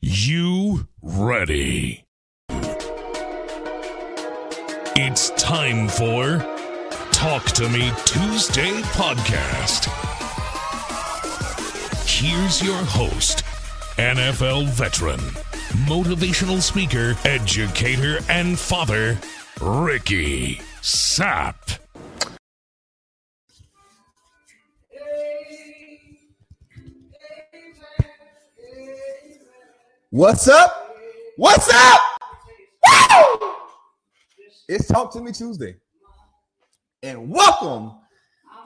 You ready? It's time for Talk to Me Tuesday podcast. Here's your host, NFL veteran, motivational speaker, educator, and father, Ricky Sapp. What's up? What's up? Woo! It's Talk to Me Tuesday. And welcome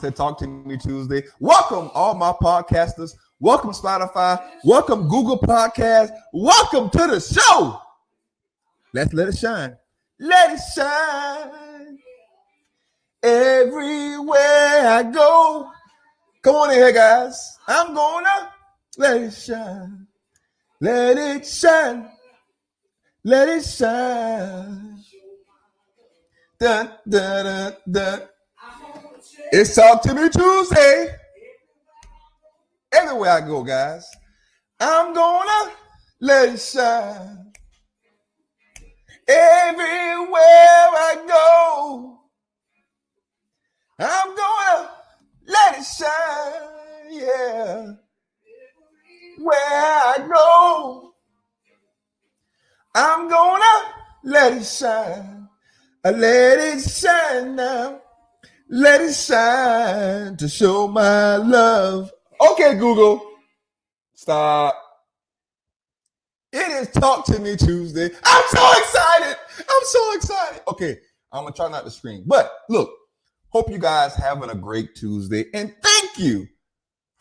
to Talk to Me Tuesday. Welcome, all my podcasters. Welcome, Spotify. Welcome, Google Podcast. Welcome to the show. Let's let it shine. Let it shine. Everywhere I go. Come on in here, guys. I'm gonna let it shine. Let it shine. Let it shine. Dun, dun, dun, dun. It's Talk to Me Tuesday. Everywhere I go, guys, I'm gonna let it shine. Everywhere I go, I'm gonna let it shine. Yeah where I go. I'm gonna let it shine. I let it shine now. Let it shine to show my love. Okay, Google, stop. It is Talk to Me Tuesday. I'm so excited. I'm so excited. Okay, I'm gonna try not to scream, but look, hope you guys having a great Tuesday, and thank you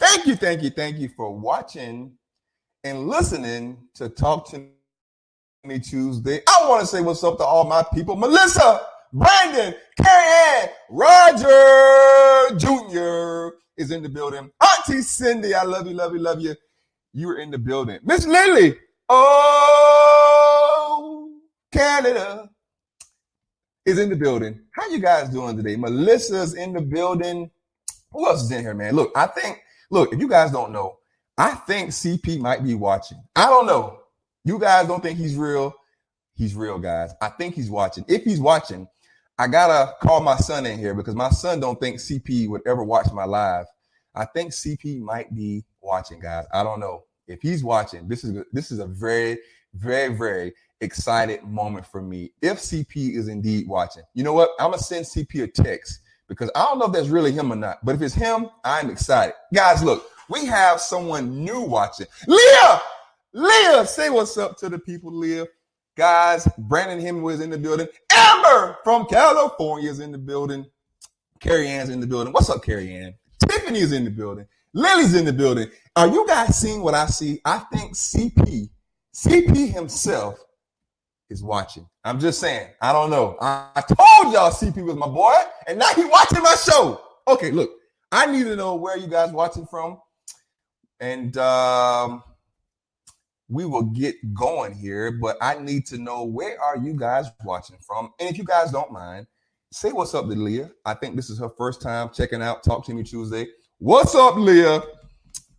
Thank you, thank you, thank you for watching and listening to Talk to Me Tuesday. I want to say what's up to all my people. Melissa, Brandon, Ann, Roger Jr. is in the building. Auntie Cindy, I love you, love you, love you. You are in the building. Miss Lily, oh, Canada is in the building. How you guys doing today? Melissa's in the building. Who else is in here, man? Look, I think Look, if you guys don't know, I think CP might be watching. I don't know. You guys don't think he's real. He's real, guys. I think he's watching. If he's watching, I gotta call my son in here because my son don't think CP would ever watch my live. I think CP might be watching, guys. I don't know if he's watching. This is this is a very, very, very excited moment for me. If CP is indeed watching, you know what? I'm gonna send CP a text because I don't know if that's really him or not. But if it's him, I'm excited. Guys, look, we have someone new watching. Leah, Leah, say what's up to the people, Leah. Guys, Brandon Hemingway is in the building. Amber from California is in the building. Carrie Ann's in the building. What's up, Carrie Ann? Tiffany's in the building. Lily's in the building. Are you guys seeing what I see? I think CP, CP himself is watching. I'm just saying. I don't know. I, I told y'all CP was my boy, and now he watching my show. Okay, look, I need to know where you guys watching from, and um, we will get going here. But I need to know where are you guys watching from, and if you guys don't mind, say what's up to Leah. I think this is her first time checking out Talk to Me Tuesday. What's up, Leah?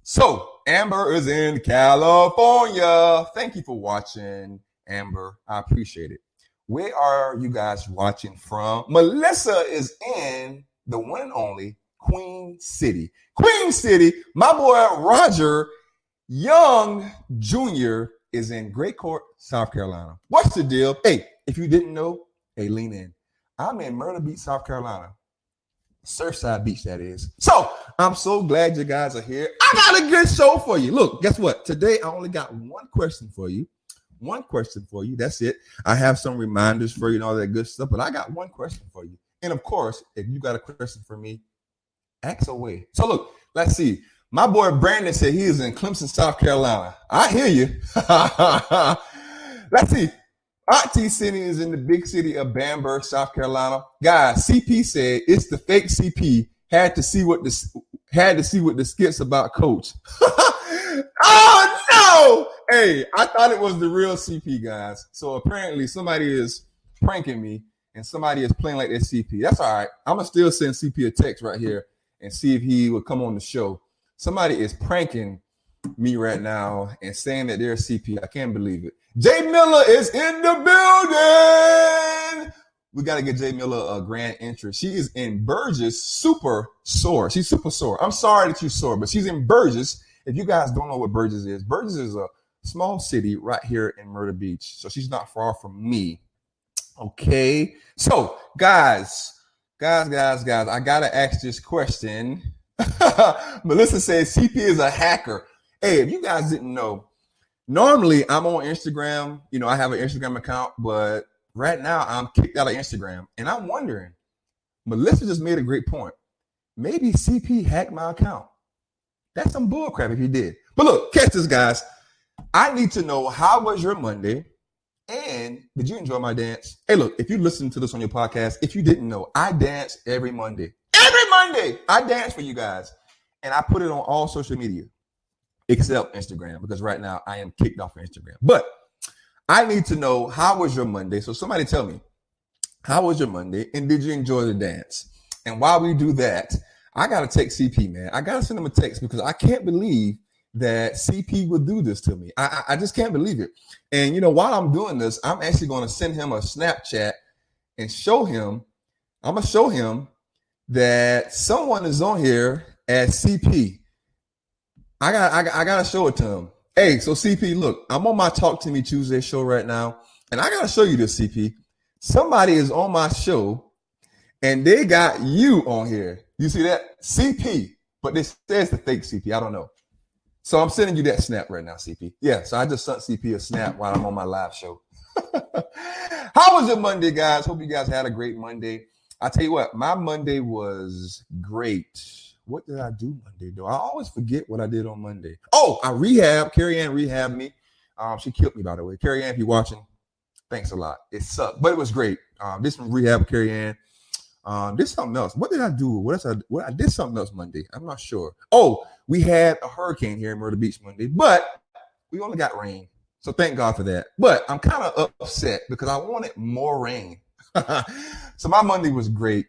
So Amber is in California. Thank you for watching. Amber. I appreciate it. Where are you guys watching from? Melissa is in the one and only Queen City. Queen City, my boy Roger Young Jr. is in Gray Court, South Carolina. What's the deal? Hey, if you didn't know, hey, lean in. I'm in Myrtle Beach, South Carolina. Surfside Beach, that is. So I'm so glad you guys are here. I got a good show for you. Look, guess what? Today I only got one question for you one question for you. That's it. I have some reminders for you and all that good stuff, but I got one question for you. And of course, if you got a question for me, ask away. So look, let's see. My boy Brandon said he is in Clemson, South Carolina. I hear you. let's see. Auntie Cindy is in the big city of Bamberg, South Carolina. Guys, CP said it's the fake CP. Had to see what the had to see what the skits about coach. oh no! Hey, I thought it was the real CP guys. So apparently somebody is pranking me and somebody is playing like that CP. That's all right. I'm gonna still send CP a text right here and see if he would come on the show. Somebody is pranking me right now and saying that they're a CP. I can't believe it. Jay Miller is in the building. We got to get Jay Miller a grand entrance. She is in Burgess, super sore. She's super sore. I'm sorry that you're sore, but she's in Burgess. If you guys don't know what Burgess is, Burgess is a small city right here in Myrtle Beach. So she's not far from me. Okay. So, guys, guys, guys, guys, I got to ask this question. Melissa says CP is a hacker. Hey, if you guys didn't know, normally I'm on Instagram. You know, I have an Instagram account, but right now I'm kicked out of Instagram. And I'm wondering, Melissa just made a great point. Maybe CP hacked my account. That's some bullcrap if he did. But look, catch this, guys. I need to know how was your Monday? And did you enjoy my dance? Hey, look, if you listen to this on your podcast, if you didn't know, I dance every Monday. Every Monday, I dance for you guys. And I put it on all social media except Instagram because right now I am kicked off of Instagram. But I need to know how was your Monday? So somebody tell me, how was your Monday? And did you enjoy the dance? And while we do that, I gotta text CP, man. I gotta send him a text because I can't believe that CP would do this to me. I, I, just can't believe it. And you know, while I'm doing this, I'm actually going to send him a Snapchat and show him. I'm gonna show him that someone is on here at CP. I got, I, I gotta show it to him. Hey, so CP, look, I'm on my Talk to Me Tuesday show right now, and I gotta show you this, CP. Somebody is on my show, and they got you on here. You see that CP, but this says the fake CP. I don't know. So I'm sending you that snap right now, CP. Yeah, so I just sent CP a snap while I'm on my live show. How was your Monday, guys? Hope you guys had a great Monday. I tell you what, my Monday was great. What did I do Monday, though? I always forget what I did on Monday. Oh, I rehab. Carrie Ann rehabbed me. Um, she killed me, by the way. Carrie Ann, if you're watching, thanks a lot. It sucked, but it was great. Um, this from rehab, Carrie Ann. Um, did something else. What did I do? What else? I, what, I did something else Monday. I'm not sure. Oh, we had a hurricane here in Myrtle Beach Monday, but we only got rain. So thank God for that. But I'm kind of upset because I wanted more rain. so my Monday was great.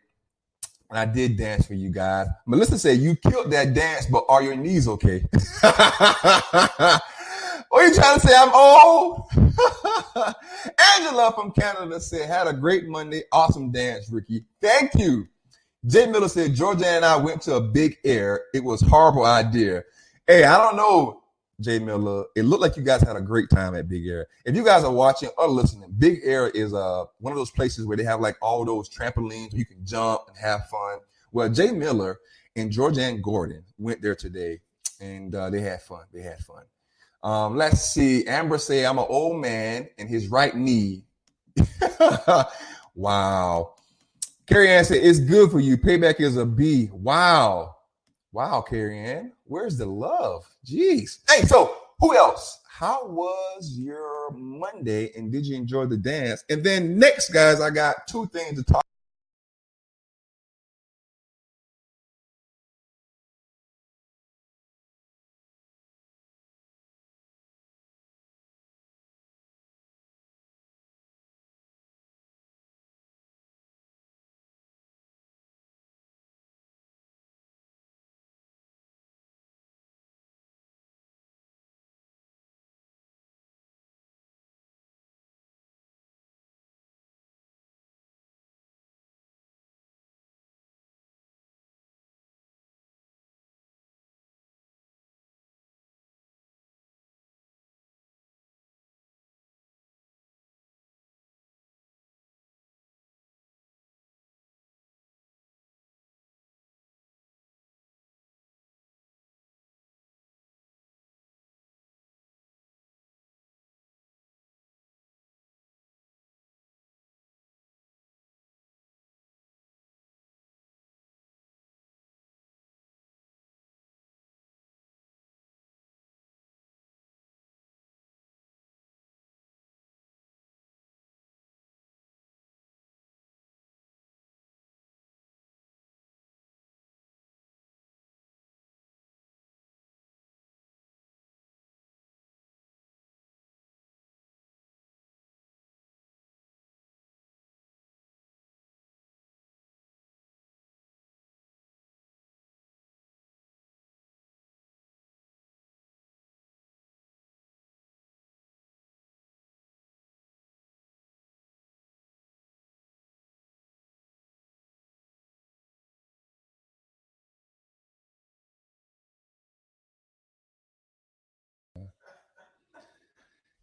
And I did dance for you guys. Melissa said, You killed that dance, but are your knees okay? what are you trying to say? I'm old. Angela from Canada said, Had a great Monday. Awesome dance, Ricky. Thank you. Jay Miller said, Georgia and I went to a big air. It was horrible idea. Hey, I don't know, Jay Miller. It looked like you guys had a great time at Big Air. If you guys are watching or listening, Big Air is uh one of those places where they have like all those trampolines where you can jump and have fun. Well, Jay Miller and Georgianne Gordon went there today and uh, they had fun. They had fun. Um, let's see. Amber say I'm an old man and his right knee. wow. Carrie Ann said, it's good for you. Payback is a B. Wow. Wow, Carrie Ann. Where's the love? Jeez. Hey, so who else? How was your Monday and did you enjoy the dance? And then next, guys, I got two things to talk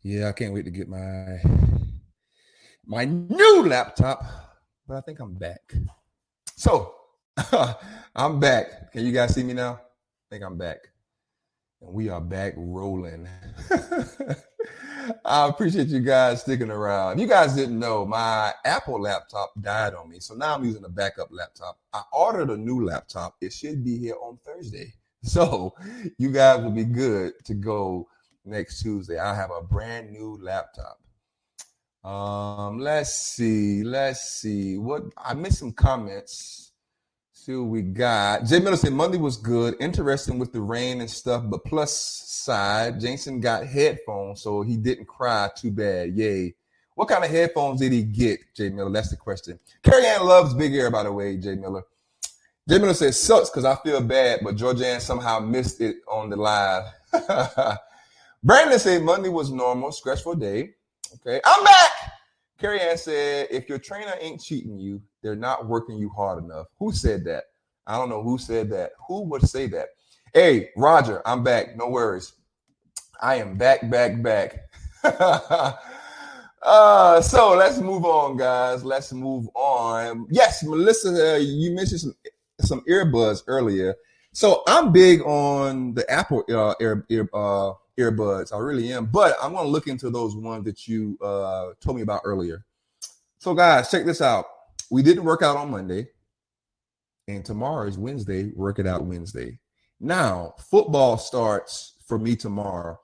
Yeah, I can't wait to get my my new laptop, but I think I'm back. So I'm back. Can you guys see me now? I think I'm back. And we are back rolling. I appreciate you guys sticking around. If you guys didn't know, my Apple laptop died on me. So now I'm using a backup laptop. I ordered a new laptop. It should be here on Thursday. So you guys will be good to go next Tuesday. I have a brand new laptop. Um, let's see. Let's see. What I missed some comments. See what we got. Jay Miller said Monday was good. Interesting with the rain and stuff, but plus side, Jason got headphones, so he didn't cry too bad. Yay. What kind of headphones did he get, Jay Miller? That's the question. Carrie Ann loves Big Air, by the way, Jay Miller. Jay Miller says sucks because I feel bad, but Georgianne somehow missed it on the live. Brandon said Monday was normal, stressful day. Okay, I'm back. Carrie Ann said, if your trainer ain't cheating you, they're not working you hard enough. Who said that? I don't know who said that. Who would say that? Hey, Roger, I'm back. No worries. I am back, back, back. uh, so let's move on, guys. Let's move on. Yes, Melissa, uh, you mentioned some some earbuds earlier. So I'm big on the Apple uh, ear, ear uh, earbuds. I really am. But I'm going to look into those ones that you uh, told me about earlier. So, guys, check this out. We didn't work out on Monday, and tomorrow is Wednesday. Work it out Wednesday. Now, football starts for me tomorrow,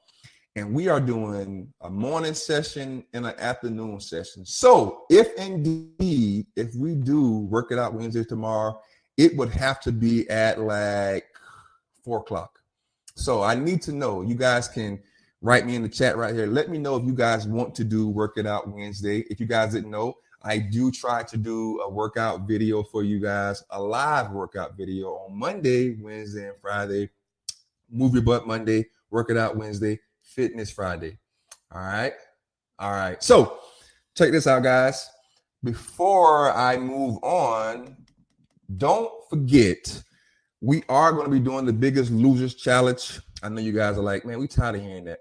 and we are doing a morning session and an afternoon session. So, if indeed, if we do work it out Wednesday tomorrow, it would have to be at like four o'clock. So I need to know. You guys can write me in the chat right here. Let me know if you guys want to do work it out Wednesday. If you guys didn't know, I do try to do a workout video for you guys, a live workout video on Monday, Wednesday, and Friday. Move your butt Monday, work it out Wednesday, fitness Friday. All right. All right. So check this out, guys. Before I move on, don't forget we are going to be doing the biggest losers challenge. I know you guys are like, man, we tired of hearing that.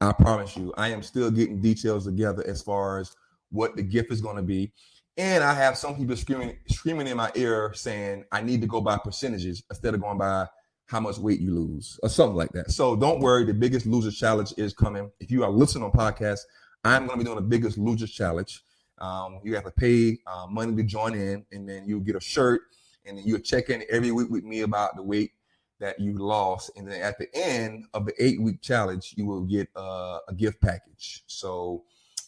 I promise you, I am still getting details together as far as what the gift is going to be. And I have some people screaming, screaming in my ear saying I need to go by percentages instead of going by how much weight you lose or something like that. So don't worry, the biggest loser challenge is coming. If you are listening on podcast, I'm going to be doing the biggest loser challenge. Um, you have to pay uh, money to join in, and then you'll get a shirt and you'll check in every week with me about the weight that you lost. And then at the end of the eight week challenge, you will get a gift package. So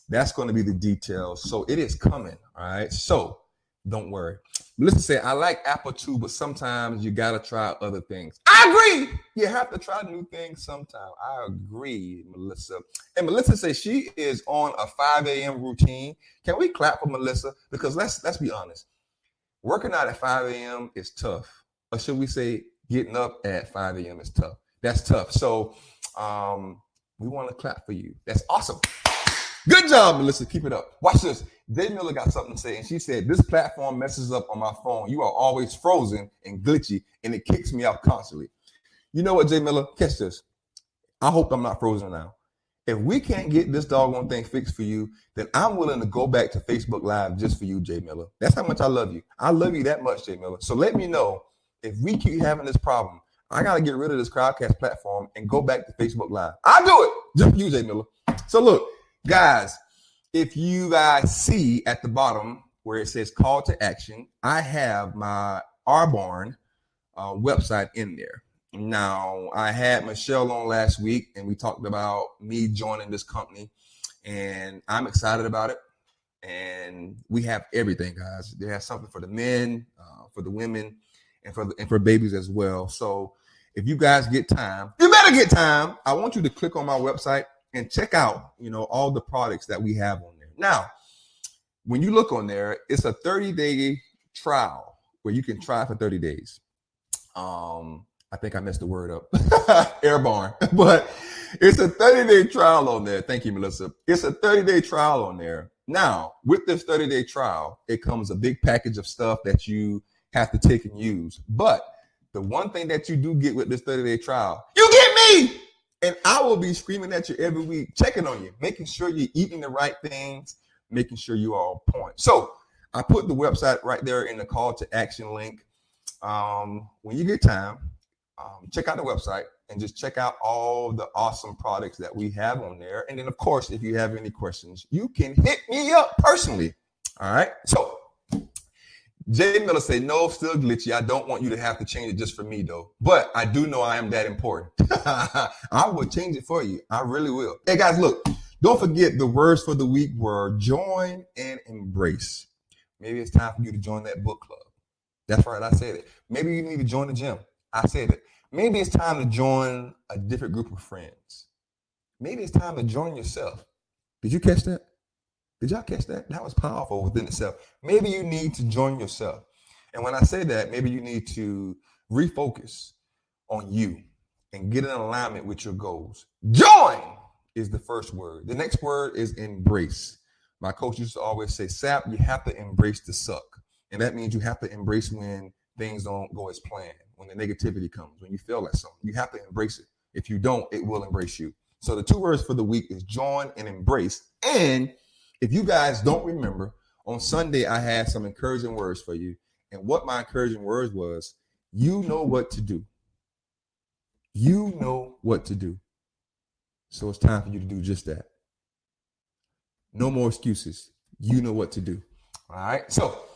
that's going to be the details. So it is coming. All right. So don't worry. Melissa said, I like Apple too, but sometimes you got to try other things. I agree. You have to try new things sometime. I agree, Melissa. And Melissa says she is on a 5 a.m. routine. Can we clap for Melissa? Because let's let's be honest working out at 5 a.m. is tough. Or should we say getting up at 5 a.m. is tough? That's tough. So um, we want to clap for you. That's awesome. Good job, Melissa. Keep it up. Watch this. Dave Miller got something to say, and she said, This platform messes up on my phone. You are always frozen and glitchy, and it kicks me out constantly. You know what, Jay Miller? Catch this. I hope I'm not frozen now. If we can't get this doggone thing fixed for you, then I'm willing to go back to Facebook Live just for you, Jay Miller. That's how much I love you. I love you that much, Jay Miller. So let me know if we keep having this problem. I gotta get rid of this Crowdcast platform and go back to Facebook Live. I'll do it just you, Jay Miller. So look, guys, if you guys see at the bottom where it says call to action, I have my R uh, website in there. Now, I had Michelle on last week and we talked about me joining this company, and I'm excited about it. And we have everything, guys. They have something for the men, uh, for the women, and for the, and for babies as well. So, if you guys get time, you better get time. I want you to click on my website and check out, you know, all the products that we have on there. Now, when you look on there, it's a 30 day trial where you can try for 30 days. Um, I think I messed the word up. Airborne. But it's a 30 day trial on there. Thank you, Melissa. It's a 30 day trial on there. Now, with this 30 day trial, it comes a big package of stuff that you have to take and use. But the one thing that you do get with this 30 day trial, you get me. And I will be screaming at you every week, checking on you, making sure you're eating the right things, making sure you are on point. So I put the website right there in the call to action link. Um, when you get time, um, check out the website and just check out all the awesome products that we have on there. And then, of course, if you have any questions, you can hit me up personally. All right. So Jay Miller said, no, still glitchy. I don't want you to have to change it just for me, though. But I do know I am that important. I will change it for you. I really will. Hey, guys, look, don't forget the words for the week were join and embrace. Maybe it's time for you to join that book club. That's right. I said it. Maybe you need to join the gym. I said it. Maybe it's time to join a different group of friends. Maybe it's time to join yourself. Did you catch that? Did y'all catch that? That was powerful within itself. Maybe you need to join yourself. And when I say that, maybe you need to refocus on you and get in alignment with your goals. Join is the first word. The next word is embrace. My coach used to always say, Sap, you have to embrace the suck. And that means you have to embrace when things don't go as planned, when the negativity comes, when you feel like something. You have to embrace it. If you don't, it will embrace you. So the two words for the week is join and embrace. And if you guys don't remember, on Sunday I had some encouraging words for you. And what my encouraging words was, you know what to do. You know what to do. So it's time for you to do just that. No more excuses. You know what to do. All right. So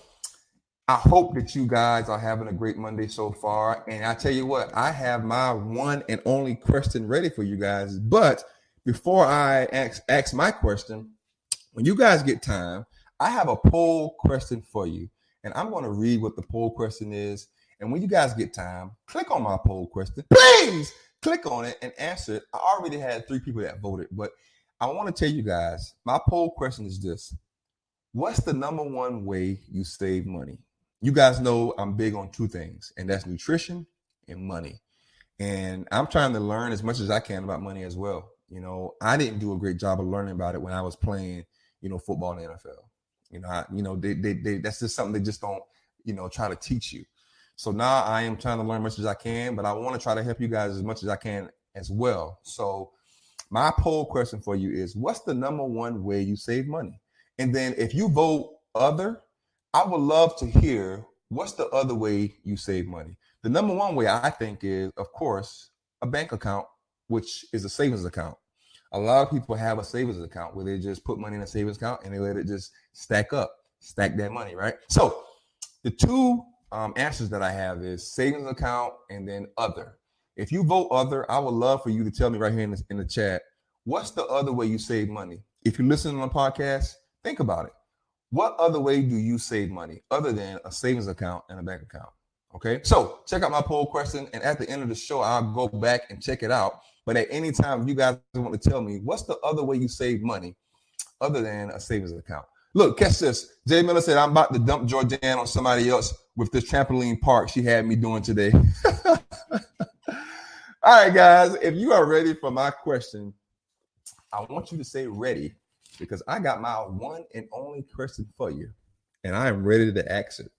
I hope that you guys are having a great Monday so far. And I tell you what, I have my one and only question ready for you guys. But before I ask, ask my question, when you guys get time, I have a poll question for you. And I'm going to read what the poll question is. And when you guys get time, click on my poll question. Please click on it and answer it. I already had three people that voted, but I want to tell you guys my poll question is this What's the number one way you save money? You guys know I'm big on two things, and that's nutrition and money. And I'm trying to learn as much as I can about money as well. You know, I didn't do a great job of learning about it when I was playing you know, football in the NFL. You know, I, you know, they, they, they, that's just something they just don't, you know, try to teach you. So now I am trying to learn as much as I can, but I want to try to help you guys as much as I can as well. So my poll question for you is what's the number one way you save money? And then if you vote other, I would love to hear what's the other way you save money. The number one way I think is, of course, a bank account, which is a savings account a lot of people have a savings account where they just put money in a savings account and they let it just stack up, stack that money, right? So the two um, answers that I have is savings account and then other. If you vote other, I would love for you to tell me right here in the, in the chat, what's the other way you save money? If you listen on a podcast, think about it. What other way do you save money other than a savings account and a bank account? Okay, so check out my poll question, and at the end of the show, I'll go back and check it out but at any time, you guys want to tell me what's the other way you save money other than a savings account? Look, catch this. Jay Miller said, I'm about to dump Jordan on somebody else with this trampoline park she had me doing today. All right, guys, if you are ready for my question, I want you to say ready because I got my one and only question for you, and I am ready to ask it.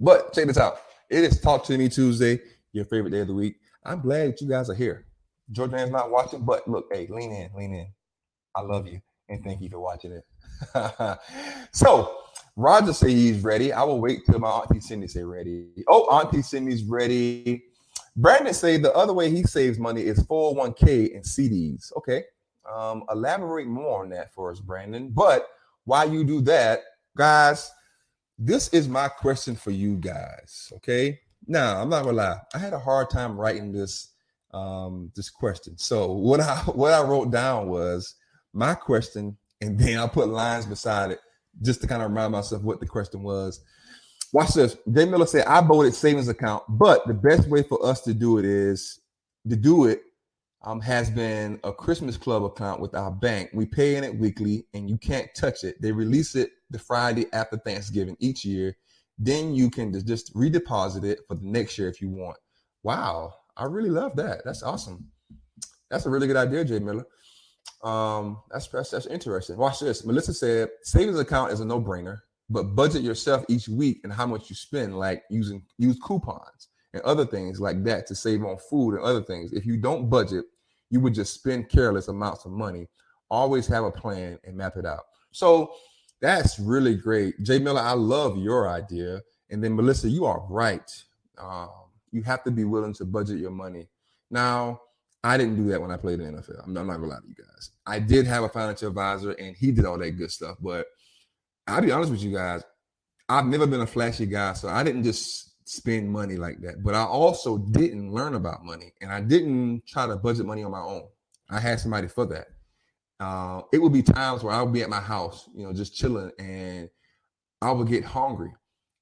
But check this out. It is Talk to Me Tuesday, your favorite day of the week. I'm glad that you guys are here. Jordan's not watching, but look, hey, lean in, lean in. I love you and thank you for watching it. so Roger say he's ready. I will wait till my auntie Cindy say ready. Oh, auntie Cindy's ready. Brandon say the other way he saves money is 401k and CDs. Okay. Um, elaborate more on that for us, Brandon. But while you do that, guys, this is my question for you guys. Okay. Now, I'm not gonna lie. I had a hard time writing this um, this question. So what I what I wrote down was my question, and then I put lines beside it just to kind of remind myself what the question was. Watch this. Jay Miller said, I voted savings account, but the best way for us to do it is to do it um, has been a Christmas club account with our bank. We pay in it weekly and you can't touch it. They release it the Friday after Thanksgiving each year. Then you can just redeposit it for the next year if you want. Wow. I really love that. That's awesome. That's a really good idea, Jay Miller. Um, that's, that's that's interesting. Watch this. Melissa said savings account is a no-brainer, but budget yourself each week and how much you spend, like using use coupons and other things like that to save on food and other things. If you don't budget, you would just spend careless amounts of money. Always have a plan and map it out. So that's really great. Jay Miller, I love your idea. And then Melissa, you are right. Um, you have to be willing to budget your money. Now, I didn't do that when I played in the NFL. I'm not, I'm not gonna lie to you guys. I did have a financial advisor and he did all that good stuff. But I'll be honest with you guys, I've never been a flashy guy. So I didn't just spend money like that. But I also didn't learn about money and I didn't try to budget money on my own. I had somebody for that. Uh, it would be times where I would be at my house, you know, just chilling, and I would get hungry,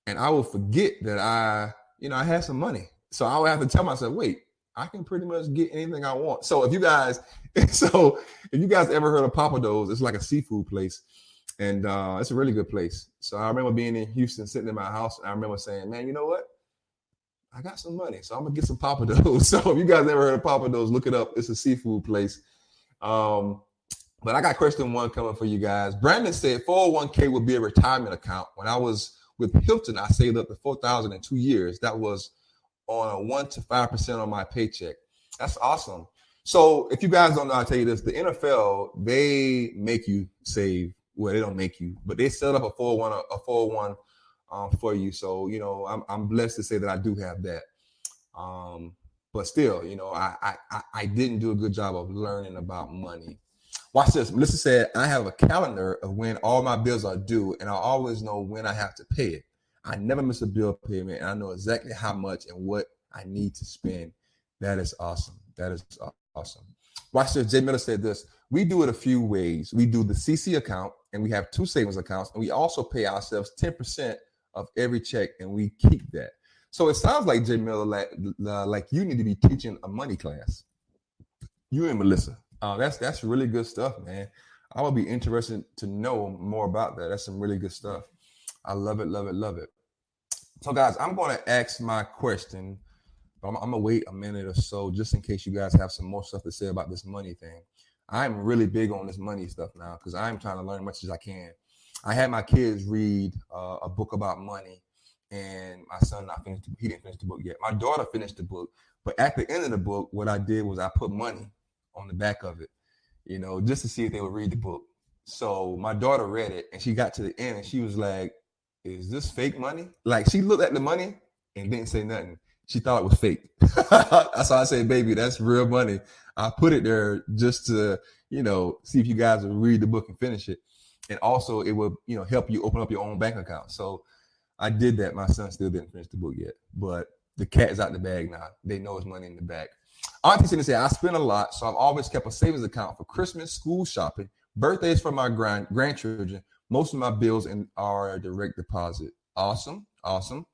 and I would forget that I, you know, I had some money. So I would have to tell myself, wait, I can pretty much get anything I want. So if you guys, so if you guys ever heard of Pappadeaux, it's like a seafood place, and uh, it's a really good place. So I remember being in Houston, sitting in my house, and I remember saying, man, you know what? I got some money, so I'm gonna get some Pappadeaux. So if you guys ever heard of Pappadeaux, look it up. It's a seafood place. Um, but I got question one coming for you guys. Brandon said 401k would be a retirement account. When I was with Hilton, I saved up to 4,000 in two years. That was on a one to five percent on my paycheck. That's awesome. So if you guys don't know, I'll tell you this: the NFL they make you save. Well, they don't make you, but they set up a 401 a 401 um, for you. So you know, I'm I'm blessed to say that I do have that. Um, but still, you know, I I I didn't do a good job of learning about money. Watch this. Melissa said, I have a calendar of when all my bills are due, and I always know when I have to pay it. I never miss a bill payment, and I know exactly how much and what I need to spend. That is awesome. That is awesome. Watch this. Jay Miller said this. We do it a few ways. We do the CC account, and we have two savings accounts, and we also pay ourselves 10% of every check, and we keep that. So it sounds like Jay Miller, like, like you need to be teaching a money class. You and Melissa. Uh, that's that's really good stuff, man. I would be interested to know more about that. That's some really good stuff. I love it, love it, love it. So, guys, I'm going to ask my question, but I'm, I'm, gonna wait a minute or so just in case you guys have some more stuff to say about this money thing. I'm really big on this money stuff now because I'm trying to learn as much as I can. I had my kids read uh, a book about money, and my son not finished. He didn't finish the book yet. My daughter finished the book, but at the end of the book, what I did was I put money on the back of it, you know, just to see if they would read the book. So my daughter read it and she got to the end and she was like, Is this fake money? Like she looked at the money and didn't say nothing. She thought it was fake. that's why I say, baby, that's real money. I put it there just to, you know, see if you guys would read the book and finish it. And also it will you know, help you open up your own bank account. So I did that. My son still didn't finish the book yet, but the cat's out the bag now. They know it's money in the bag. Auntie said, I spend a lot, so I've always kept a savings account for Christmas, school shopping, birthdays for my grand grandchildren. Most of my bills in, are direct deposit. Awesome, awesome.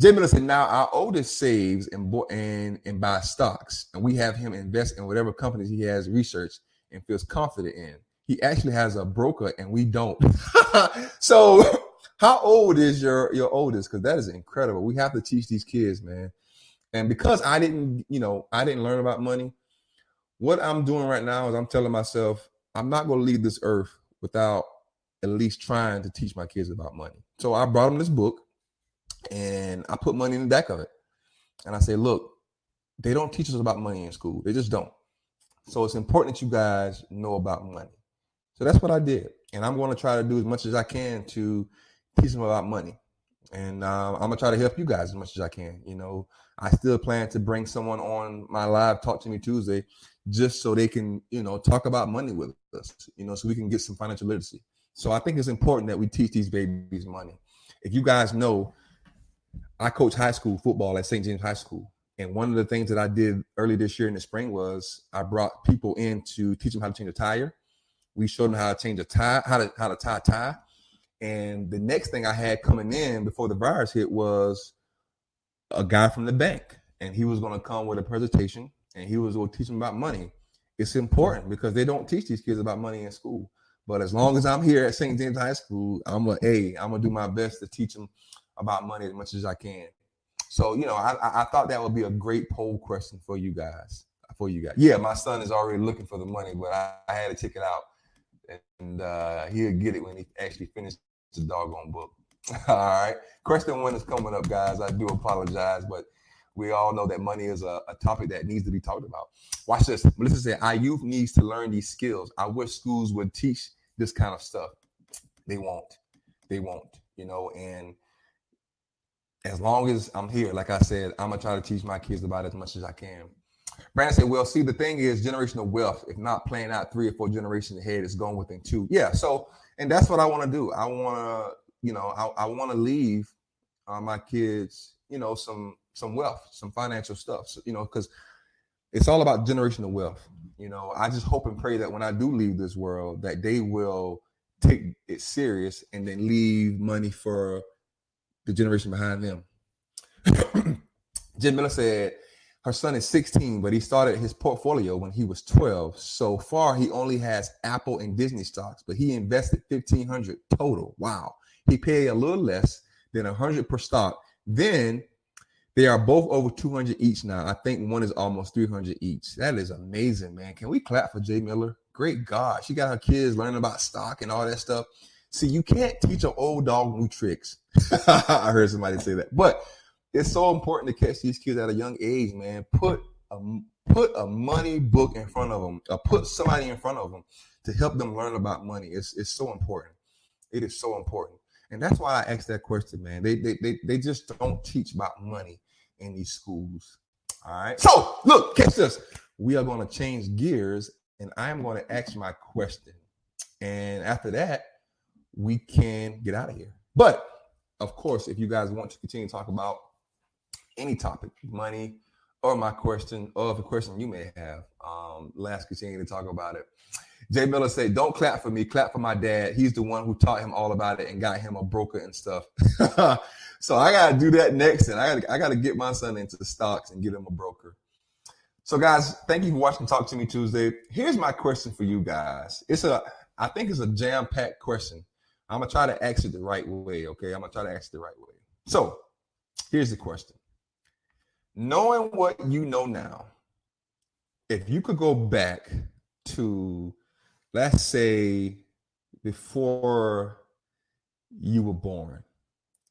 Jimmy said, now our oldest saves and, and, and buys stocks, and we have him invest in whatever companies he has researched and feels confident in. He actually has a broker, and we don't. so, how old is your your oldest? Because that is incredible. We have to teach these kids, man. And because I didn't, you know, I didn't learn about money, what I'm doing right now is I'm telling myself, I'm not going to leave this earth without at least trying to teach my kids about money. So I brought them this book and I put money in the back of it. And I say, look, they don't teach us about money in school. They just don't. So it's important that you guys know about money. So that's what I did. And I'm going to try to do as much as I can to teach them about money. And uh, I'm going to try to help you guys as much as I can. You know, I still plan to bring someone on my live Talk to Me Tuesday just so they can, you know, talk about money with us, you know, so we can get some financial literacy. So I think it's important that we teach these babies money. If you guys know, I coach high school football at St. James High School. And one of the things that I did early this year in the spring was I brought people in to teach them how to change a tire. We showed them how to change a tie, how to how to tie tie. And the next thing I had coming in before the virus hit was a guy from the bank, and he was going to come with a presentation, and he was going to teach them about money. It's important because they don't teach these kids about money in school. But as long as I'm here at St. James High School, I'm a hey, I'm gonna do my best to teach them about money as much as I can. So you know, I, I thought that would be a great poll question for you guys. For you guys, yeah, my son is already looking for the money, but I, I had to check it out, and uh, he'll get it when he actually finishes the doggone book. All right. Question one is coming up, guys. I do apologize, but we all know that money is a, a, topic that needs to be talked about. Watch this. Melissa said, Our youth needs to learn these skills. I wish schools would teach this kind of stuff. They won't. They won't, you know, and as long as I'm here, like I said, I'm gonna try to teach my kids about as much as I can. Brandon said, Well, see, the thing is generational wealth, if not playing out three or four generations ahead, it's going within two. Yeah. So, and that's what I want to do. I want to, you know, I, I want to leave uh, my kids, you know, some some wealth, some financial stuff. So, you know, because it's all about generational wealth. You know, I just hope and pray that when I do leave this world, that they will take it serious and then leave money for the generation behind them. Jim Miller said her son is 16, but he started his portfolio when he was 12. So far, he only has Apple and Disney stocks, but he invested 1500 total. Wow. He paid a little less than 100 per stock. Then they are both over 200 each now. I think one is almost 300 each. That is amazing, man. Can we clap for Jay Miller? Great God. She got her kids learning about stock and all that stuff. See, you can't teach an old dog new tricks. I heard somebody say that. But it's so important to catch these kids at a young age, man. Put a put a money book in front of them, or put somebody in front of them to help them learn about money. It's it's so important. It is so important. And that's why I asked that question, man. They, they, they, they just don't teach about money in these schools. All right. So look, catch this. We are going to change gears and I'm going to ask my question. And after that, we can get out of here. But of course, if you guys want to continue to talk about any topic, money, or my question, or the question you may have, um, let's continue to talk about it. Jay Miller said, "Don't clap for me, clap for my dad. He's the one who taught him all about it and got him a broker and stuff." so I gotta do that next, and I gotta I gotta get my son into the stocks and get him a broker. So guys, thank you for watching Talk to Me Tuesday. Here's my question for you guys. It's a I think it's a jam packed question. I'm gonna try to ask it the right way. Okay, I'm gonna try to ask it the right way. So here's the question: Knowing what you know now, if you could go back to let's say before you were born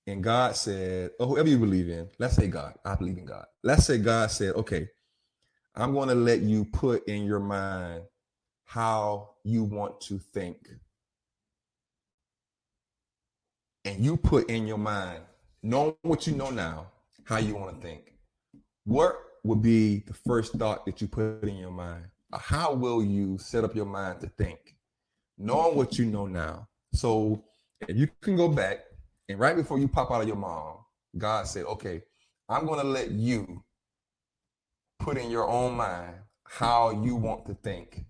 and God said, or whoever you believe in, let's say God, I believe in God. Let's say God said, okay, I'm going to let you put in your mind how you want to think. And you put in your mind, knowing what you know now, how you want to think. What would be the first thought that you put in your mind? how will you set up your mind to think, knowing what you know now? So if you can go back and right before you pop out of your mom, God said, okay, I'm going to let you put in your own mind how you want to think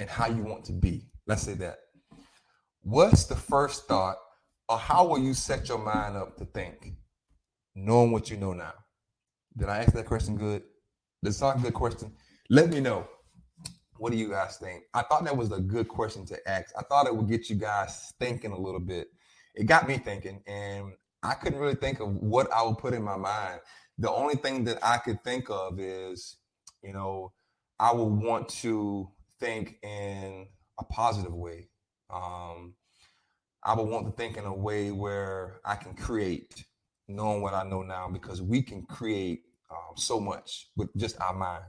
and how you want to be. Let's say that. What's the first thought, or how will you set your mind up to think, knowing what you know now? Did I ask that question good? That's not a good question. Let me know. What do you guys think? I thought that was a good question to ask. I thought it would get you guys thinking a little bit. It got me thinking, and I couldn't really think of what I would put in my mind. The only thing that I could think of is, you know, I would want to think in a positive way. Um, I would want to think in a way where I can create, knowing what I know now, because we can create um, so much with just our mind.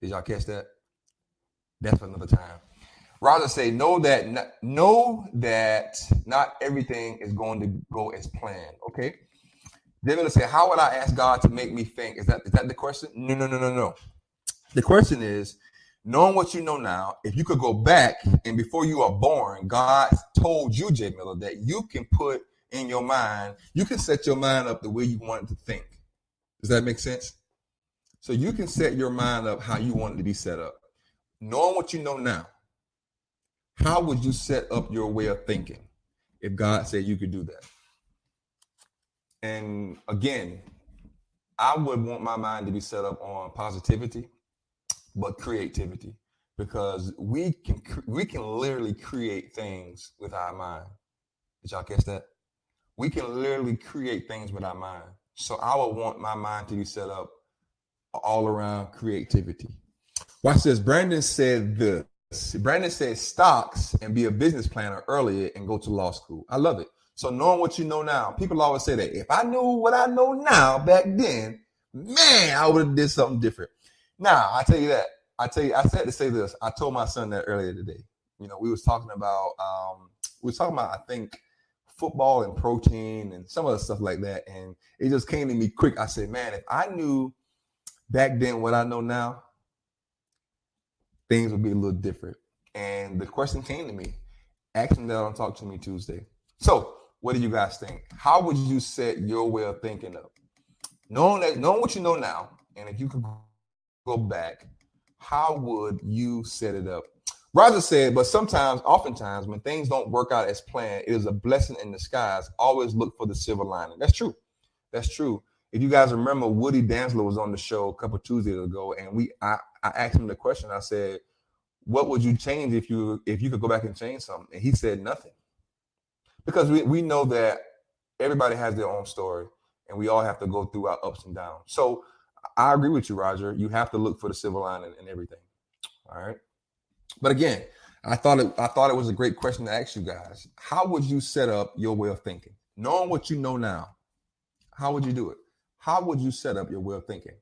Did y'all catch that? That's for another time. Roger say, know that know that not everything is going to go as planned. Okay. David say, how would I ask God to make me think? Is that is that the question? No, no, no, no, no. The question is, knowing what you know now, if you could go back and before you are born, God told you, Jay Miller, that you can put in your mind, you can set your mind up the way you want it to think. Does that make sense? So you can set your mind up how you want it to be set up. Knowing what you know now, how would you set up your way of thinking if God said you could do that? And again, I would want my mind to be set up on positivity, but creativity, because we can we can literally create things with our mind. Did y'all catch that? We can literally create things with our mind. So I would want my mind to be set up all around creativity. Watch this. Brandon said this. Brandon said stocks and be a business planner earlier and go to law school. I love it. So knowing what you know now, people always say that if I knew what I know now back then, man, I would have did something different. Now, I tell you that. I tell you, I said to say this. I told my son that earlier today. You know, we was talking about um, we was talking about, I think, football and protein and some other stuff like that. And it just came to me quick. I said, man, if I knew back then what I know now, things would be a little different. And the question came to me. Ask him that on Talk to Me Tuesday. So, what do you guys think? How would you set your way of thinking up? Knowing that, knowing what you know now, and if you could go back, how would you set it up? Roger said, but sometimes, oftentimes, when things don't work out as planned, it is a blessing in disguise. Always look for the silver lining. That's true. That's true. If you guys remember, Woody Dantzler was on the show a couple Tuesdays ago, and we I, I asked him the question. I said, "What would you change if you if you could go back and change something?" And he said nothing, because we we know that everybody has their own story, and we all have to go through our ups and downs. So I agree with you, Roger. You have to look for the silver lining and everything. All right. But again, I thought it I thought it was a great question to ask you guys. How would you set up your way of thinking? Knowing what you know now, how would you do it? How would you set up your way of thinking?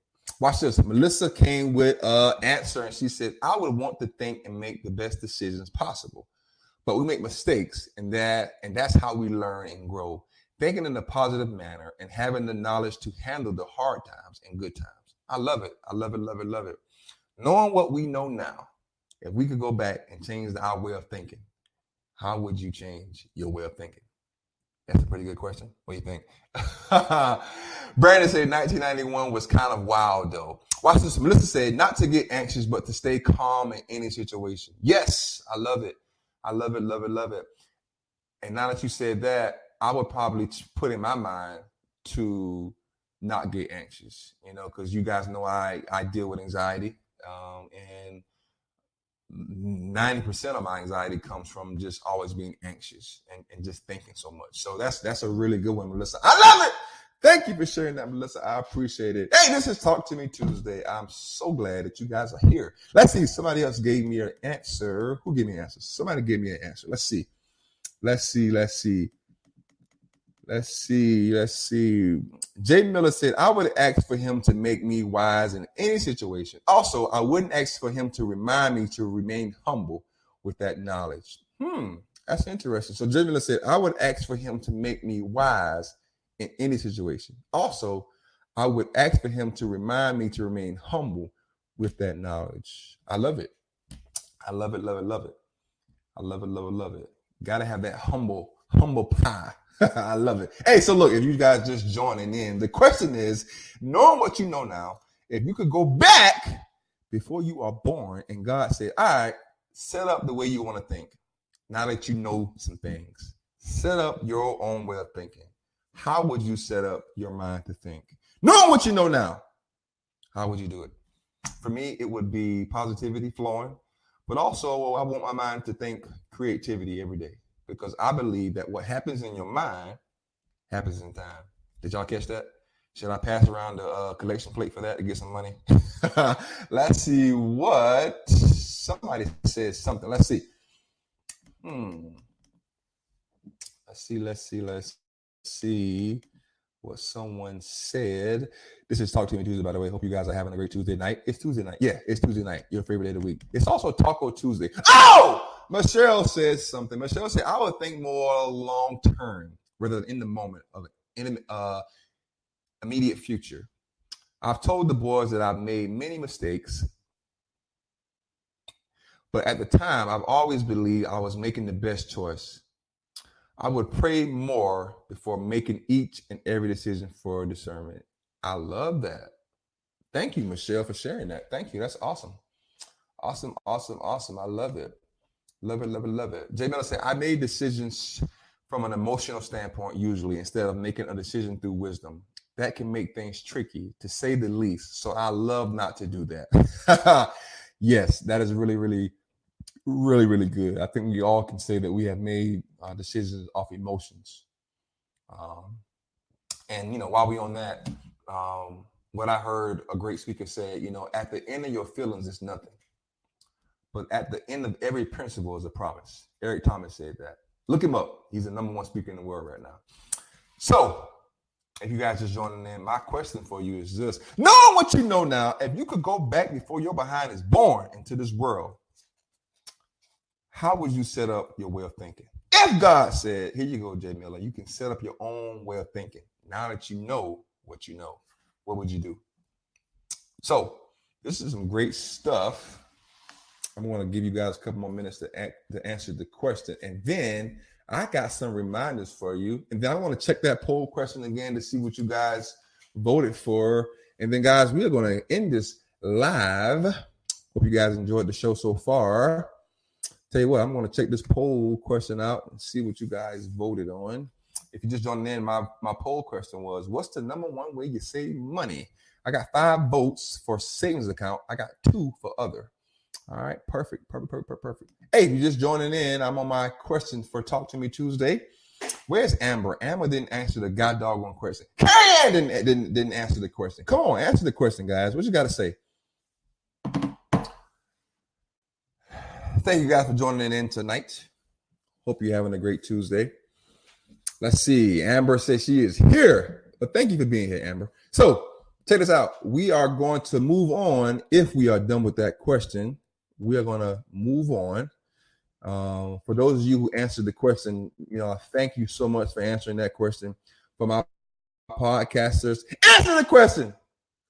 Watch this. Melissa came with an answer and she said, I would want to think and make the best decisions possible. But we make mistakes, and that and that's how we learn and grow. Thinking in a positive manner and having the knowledge to handle the hard times and good times. I love it. I love it, love it, love it. Knowing what we know now, if we could go back and change our way of thinking, how would you change your way of thinking? That's a pretty good question. What do you think? Brandon said 1991 was kind of wild though. Watch this. Melissa said not to get anxious, but to stay calm in any situation. Yes, I love it. I love it, love it, love it. And now that you said that, I would probably put in my mind to not get anxious, you know, because you guys know I I deal with anxiety, um, and 90% of my anxiety comes from just always being anxious and, and just thinking so much. So that's that's a really good one, Melissa. I love it. Thank you for sharing that, Melissa. I appreciate it. Hey, this is Talk to Me Tuesday. I'm so glad that you guys are here. Let's see. Somebody else gave me an answer. Who gave me an answer? Somebody gave me an answer. Let's see. Let's see. Let's see. Let's see. Let's see. Jay Miller said, I would ask for him to make me wise in any situation. Also, I wouldn't ask for him to remind me to remain humble with that knowledge. Hmm, that's interesting. So Jay Miller said, I would ask for him to make me wise in any situation. Also, I would ask for him to remind me to remain humble with that knowledge. I love it. I love it, love it, love it. I love it, love it, love it. Gotta have that humble, humble pie I love it. Hey, so look, if you guys just joining in, the question is knowing what you know now, if you could go back before you are born and God said, All right, set up the way you want to think. Now that you know some things, set up your own way of thinking. How would you set up your mind to think? Knowing what you know now, how would you do it? For me, it would be positivity flowing, but also I want my mind to think creativity every day because I believe that what happens in your mind happens in time. Did y'all catch that? Should I pass around the uh, collection plate for that to get some money? Let's see what somebody says something. Let's see. Hmm. Let's see. Let's see. Let's see what someone said. This is Talk to Me Tuesday, by the way. Hope you guys are having a great Tuesday night. It's Tuesday night. Yeah, it's Tuesday night. Your favorite day of the week. It's also Taco Tuesday. Oh! Michelle says something. Michelle said, I would think more long term rather than in the moment of in uh, immediate future. I've told the boys that I've made many mistakes, but at the time, I've always believed I was making the best choice. I would pray more before making each and every decision for discernment. I love that. Thank you, Michelle, for sharing that. Thank you. That's awesome. Awesome, awesome, awesome. I love it. Love it, love it, love it. Jay Miller said, I made decisions from an emotional standpoint, usually, instead of making a decision through wisdom. That can make things tricky, to say the least. So I love not to do that. yes, that is really, really, really, really good. I think we all can say that we have made uh, decisions off emotions. Um, and, you know, while we on that, um, what I heard a great speaker say, you know, at the end of your feelings, it's nothing. But at the end of every principle is a promise. Eric Thomas said that. Look him up. He's the number one speaker in the world right now. So if you guys just joining in, my question for you is this: Knowing what you know now, if you could go back before your behind is born into this world, how would you set up your way of thinking? If God said, "Here you go, Jay Miller, you can set up your own way of thinking," now that you know what you know, what would you do? So, this is some great stuff. I'm going to give you guys a couple more minutes to, to answer the question, and then I got some reminders for you. And then I want to check that poll question again to see what you guys voted for. And then, guys, we are going to end this live. Hope you guys enjoyed the show so far. Tell you what, I'm going to check this poll question out and see what you guys voted on. If you just joined in, my, my poll question was What's the number one way you save money? I got five votes for savings account, I got two for other. All right, perfect, perfect, perfect, perfect. Hey, if you're just joining in, I'm on my question for Talk to Me Tuesday. Where's Amber? Amber didn't answer the god doggone question. Carrie didn't, didn't didn't answer the question. Come on, answer the question, guys. What you got to say? Thank you guys for joining in tonight. Hope you're having a great Tuesday. Let's see. Amber says she is here, but thank you for being here, Amber. So check this out. We are going to move on if we are done with that question we are going to move on. Um, for those of you who answered the question, you know, thank you so much for answering that question. For my podcasters, answer the question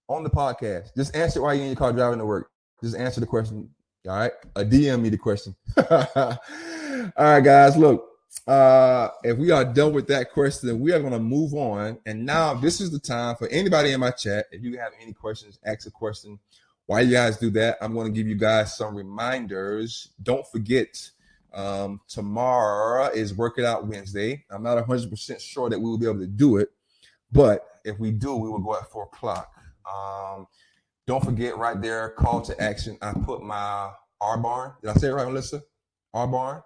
on the podcast. Just answer while you're in your car driving to work. Just answer the question. All right. A DM me the question. all right, guys. Look, uh, if we are done with that question, we are going to move on. And now this is the time for anybody in my chat. If you have any questions, ask a question while you guys do that, I'm going to give you guys some reminders. Don't forget, um, tomorrow is Work It Out Wednesday. I'm not 100% sure that we will be able to do it, but if we do, we will go at four o'clock. Um, don't forget right there, call to action. I put my Arbonne. Did I say it right, Melissa? Arbonne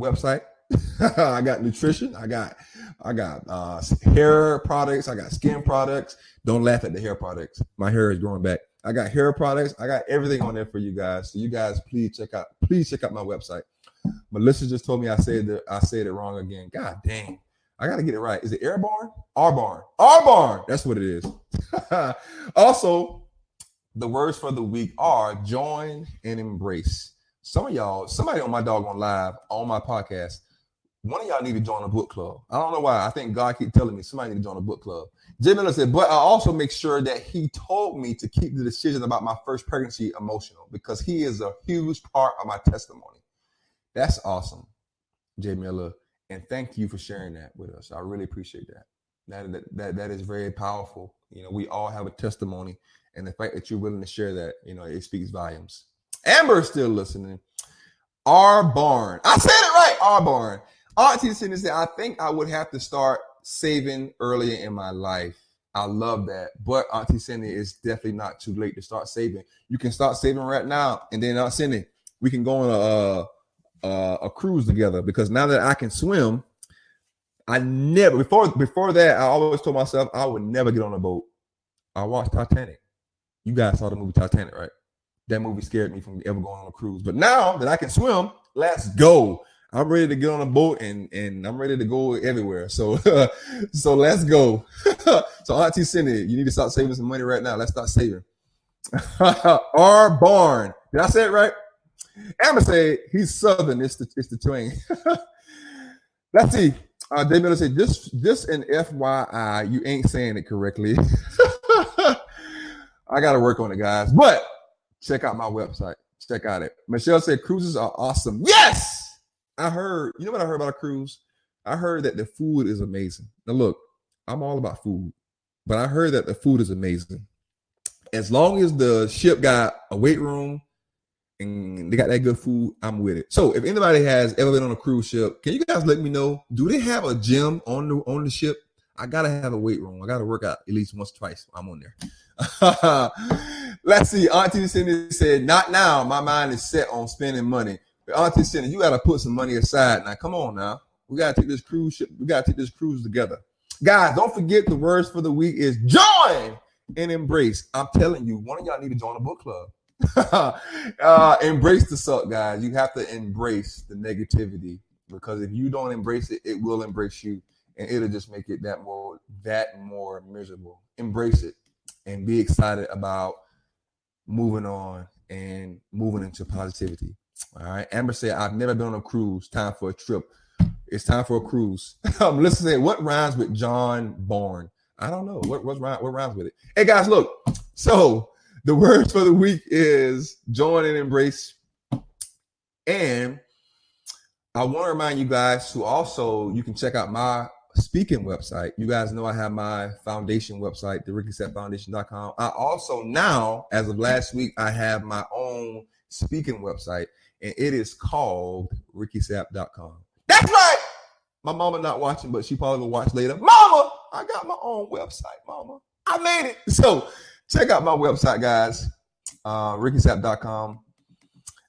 website. I got nutrition. I got I got uh, hair products. I got skin products. Don't laugh at the hair products. My hair is growing back. I got hair products. I got everything on there for you guys. So you guys, please check out. Please check out my website. Melissa just told me I said that I said it wrong again. God dang. I gotta get it right. Is it Airborne? Arbonne. That's what it is. also, the words for the week are join and embrace. Some of y'all, somebody on my dog on live on my podcast one of y'all need to join a book club. I don't know why. I think God keep telling me somebody need to join a book club. Jim Miller said, but I also make sure that he told me to keep the decision about my first pregnancy emotional because he is a huge part of my testimony. That's awesome, Jay Miller. And thank you for sharing that with us. I really appreciate that. That, that that that is very powerful. You know, we all have a testimony, and the fact that you're willing to share that, you know, it speaks volumes. Amber's still listening. Arbonne. I said it right. Arbonne. Auntie Cindy said, I think I would have to start saving earlier in my life. I love that. But Auntie Cindy, it's definitely not too late to start saving. You can start saving right now. And then Aunt Cindy, we can go on a, a, a cruise together because now that I can swim, I never before before that, I always told myself I would never get on a boat. I watched Titanic. You guys saw the movie Titanic, right? That movie scared me from ever going on a cruise. But now that I can swim, let's go. I'm ready to get on a boat and and I'm ready to go everywhere. So so let's go. so Auntie Cindy, you need to start saving some money right now. Let's start saving. Arbonne. Did I say it right? Amber said he's southern. It's the it's the twang. let's see. Uh, Dave Miller said just just an FYI, you ain't saying it correctly. I got to work on it, guys. But check out my website. Check out it. Michelle said cruises are awesome. Yes. I heard, you know what I heard about a cruise? I heard that the food is amazing. Now, look, I'm all about food, but I heard that the food is amazing. As long as the ship got a weight room and they got that good food, I'm with it. So, if anybody has ever been on a cruise ship, can you guys let me know? Do they have a gym on the on the ship? I gotta have a weight room. I gotta work out at least once, twice. I'm on there. Let's see. Auntie Cindy said, "Not now. My mind is set on spending money." Auntie Cindy, you got to put some money aside now. Come on now. We got to take this cruise ship. We got to take this cruise together. Guys, don't forget the words for the week is join and embrace. I'm telling you, one of y'all need to join a book club. uh, embrace the suck, guys. You have to embrace the negativity because if you don't embrace it, it will embrace you and it'll just make it that more that more miserable. Embrace it and be excited about moving on and moving into positivity. All right. Amber said, I've never been on a cruise. Time for a trip. It's time for a cruise. um, listen, say what rhymes with John Born? I don't know. What what, rhymes, what rhymes with it? Hey guys, look. So the words for the week is join and embrace. And I want to remind you guys to also you can check out my speaking website. You guys know I have my foundation website, the RickySappFoundation.com. I also now, as of last week, I have my own speaking website, and it is called RickySapp.com. That's right. My mama not watching, but she probably will watch later. Mama, I got my own website, mama. I made it. So check out my website, guys. Uh, RickySapp.com.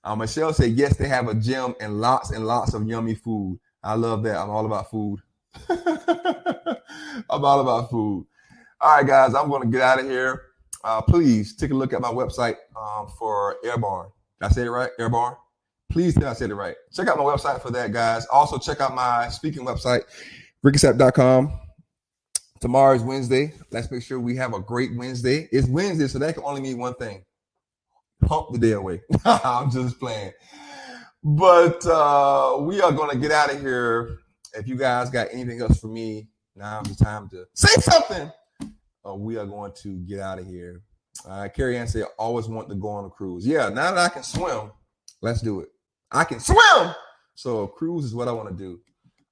Uh, Michelle said, yes, they have a gym and lots and lots of yummy food. I love that. I'm all about food. I'm all about food. All right, guys, I'm going to get out of here. Uh, please take a look at my website um, for Airborne. Did I say it right? Airborne? Please tell I said it right. Check out my website for that, guys. Also, check out my speaking website, rickysapp.com. Tomorrow is Wednesday. Let's make sure we have a great Wednesday. It's Wednesday, so that can only mean one thing. Pump the day away. I'm just playing. But uh, we are going to get out of here if you guys got anything else for me, now is the time to say something. Uh, we are going to get out of here. Uh, Carrie Ann said, always want to go on a cruise. Yeah, now that I can swim, let's do it. I can swim. So cruise is what I want to do.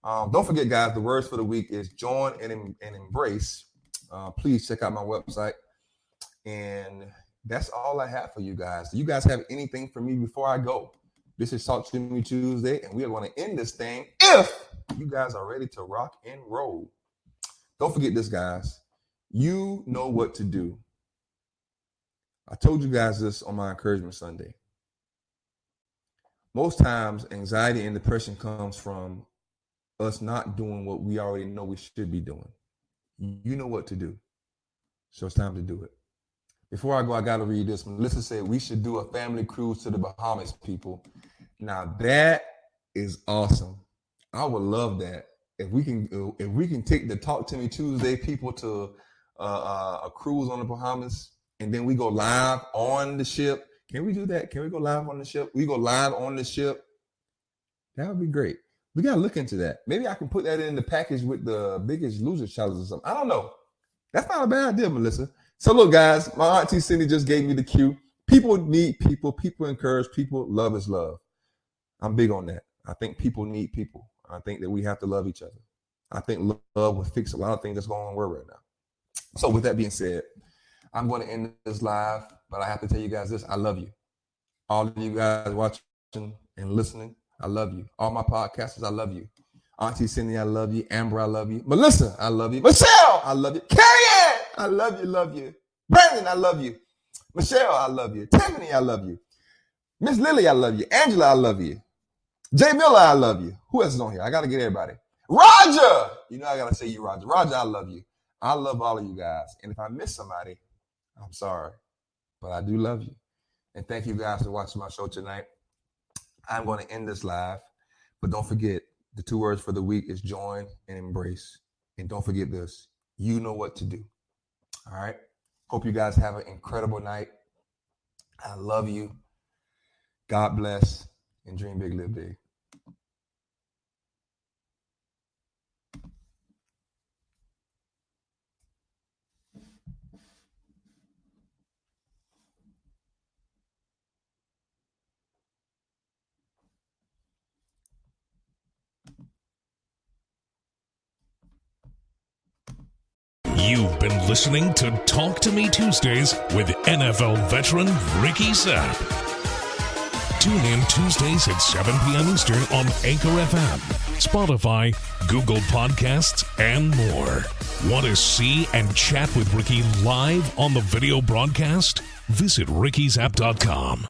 Um, don't forget, guys, the words for the week is join and, and embrace. Uh, please check out my website. And that's all I have for you guys. Do you guys have anything for me before I go? This is Talk to Me Tuesday, and we are going to end this thing if you guys are ready to rock and roll. Don't forget this, guys. You know what to do. I told you guys this on my encouragement Sunday. Most times, anxiety and depression comes from us not doing what we already know we should be doing. You know what to do. So it's time to do it. Before I go, I got to read this. Melissa said we should do a family cruise to the Bahamas, people. Now, that is awesome. I would love that if we can if we can take the Talk to Me Tuesday people to uh, uh, a cruise on the Bahamas, and then we go live on the ship. Can we do that? Can we go live on the ship? We go live on the ship. That would be great. We gotta look into that. Maybe I can put that in the package with the Biggest Loser challenge or something. I don't know. That's not a bad idea, Melissa. So look, guys, my auntie Cindy just gave me the cue. People need people. People encourage people. Love is love. I'm big on that. I think people need people. I think that we have to love each other. I think love will fix a lot of things that's going on right now. So, with that being said, I'm going to end this live, but I have to tell you guys this I love you. All of you guys watching and listening, I love you. All my podcasters, I love you. Auntie Cindy, I love you. Amber, I love you. Melissa, I love you. Michelle, I love you. Carrie I love you, love you. Brandon, I love you. Michelle, I love you. Tiffany, I love you. Miss Lily, I love you. Angela, I love you. Jay Miller, I love you. Who else is on here? I got to get everybody. Roger, you know I got to say you, Roger. Roger, I love you. I love all of you guys. And if I miss somebody, I'm sorry, but I do love you. And thank you guys for watching my show tonight. I'm going to end this live, but don't forget the two words for the week is join and embrace. And don't forget this you know what to do. All right. Hope you guys have an incredible night. I love you. God bless and dream big, live big. You've been listening to Talk to Me Tuesdays with NFL veteran Ricky Sapp. Tune in Tuesdays at 7 p.m. Eastern on Anchor FM, Spotify, Google Podcasts, and more. Want to see and chat with Ricky live on the video broadcast? Visit rickysapp.com.